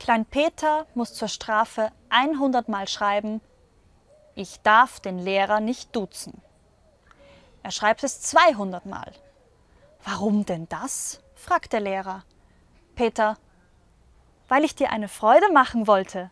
Klein Peter muss zur Strafe 100 Mal schreiben, ich darf den Lehrer nicht duzen. Er schreibt es 200 Mal. Warum denn das? fragt der Lehrer. Peter, weil ich dir eine Freude machen wollte,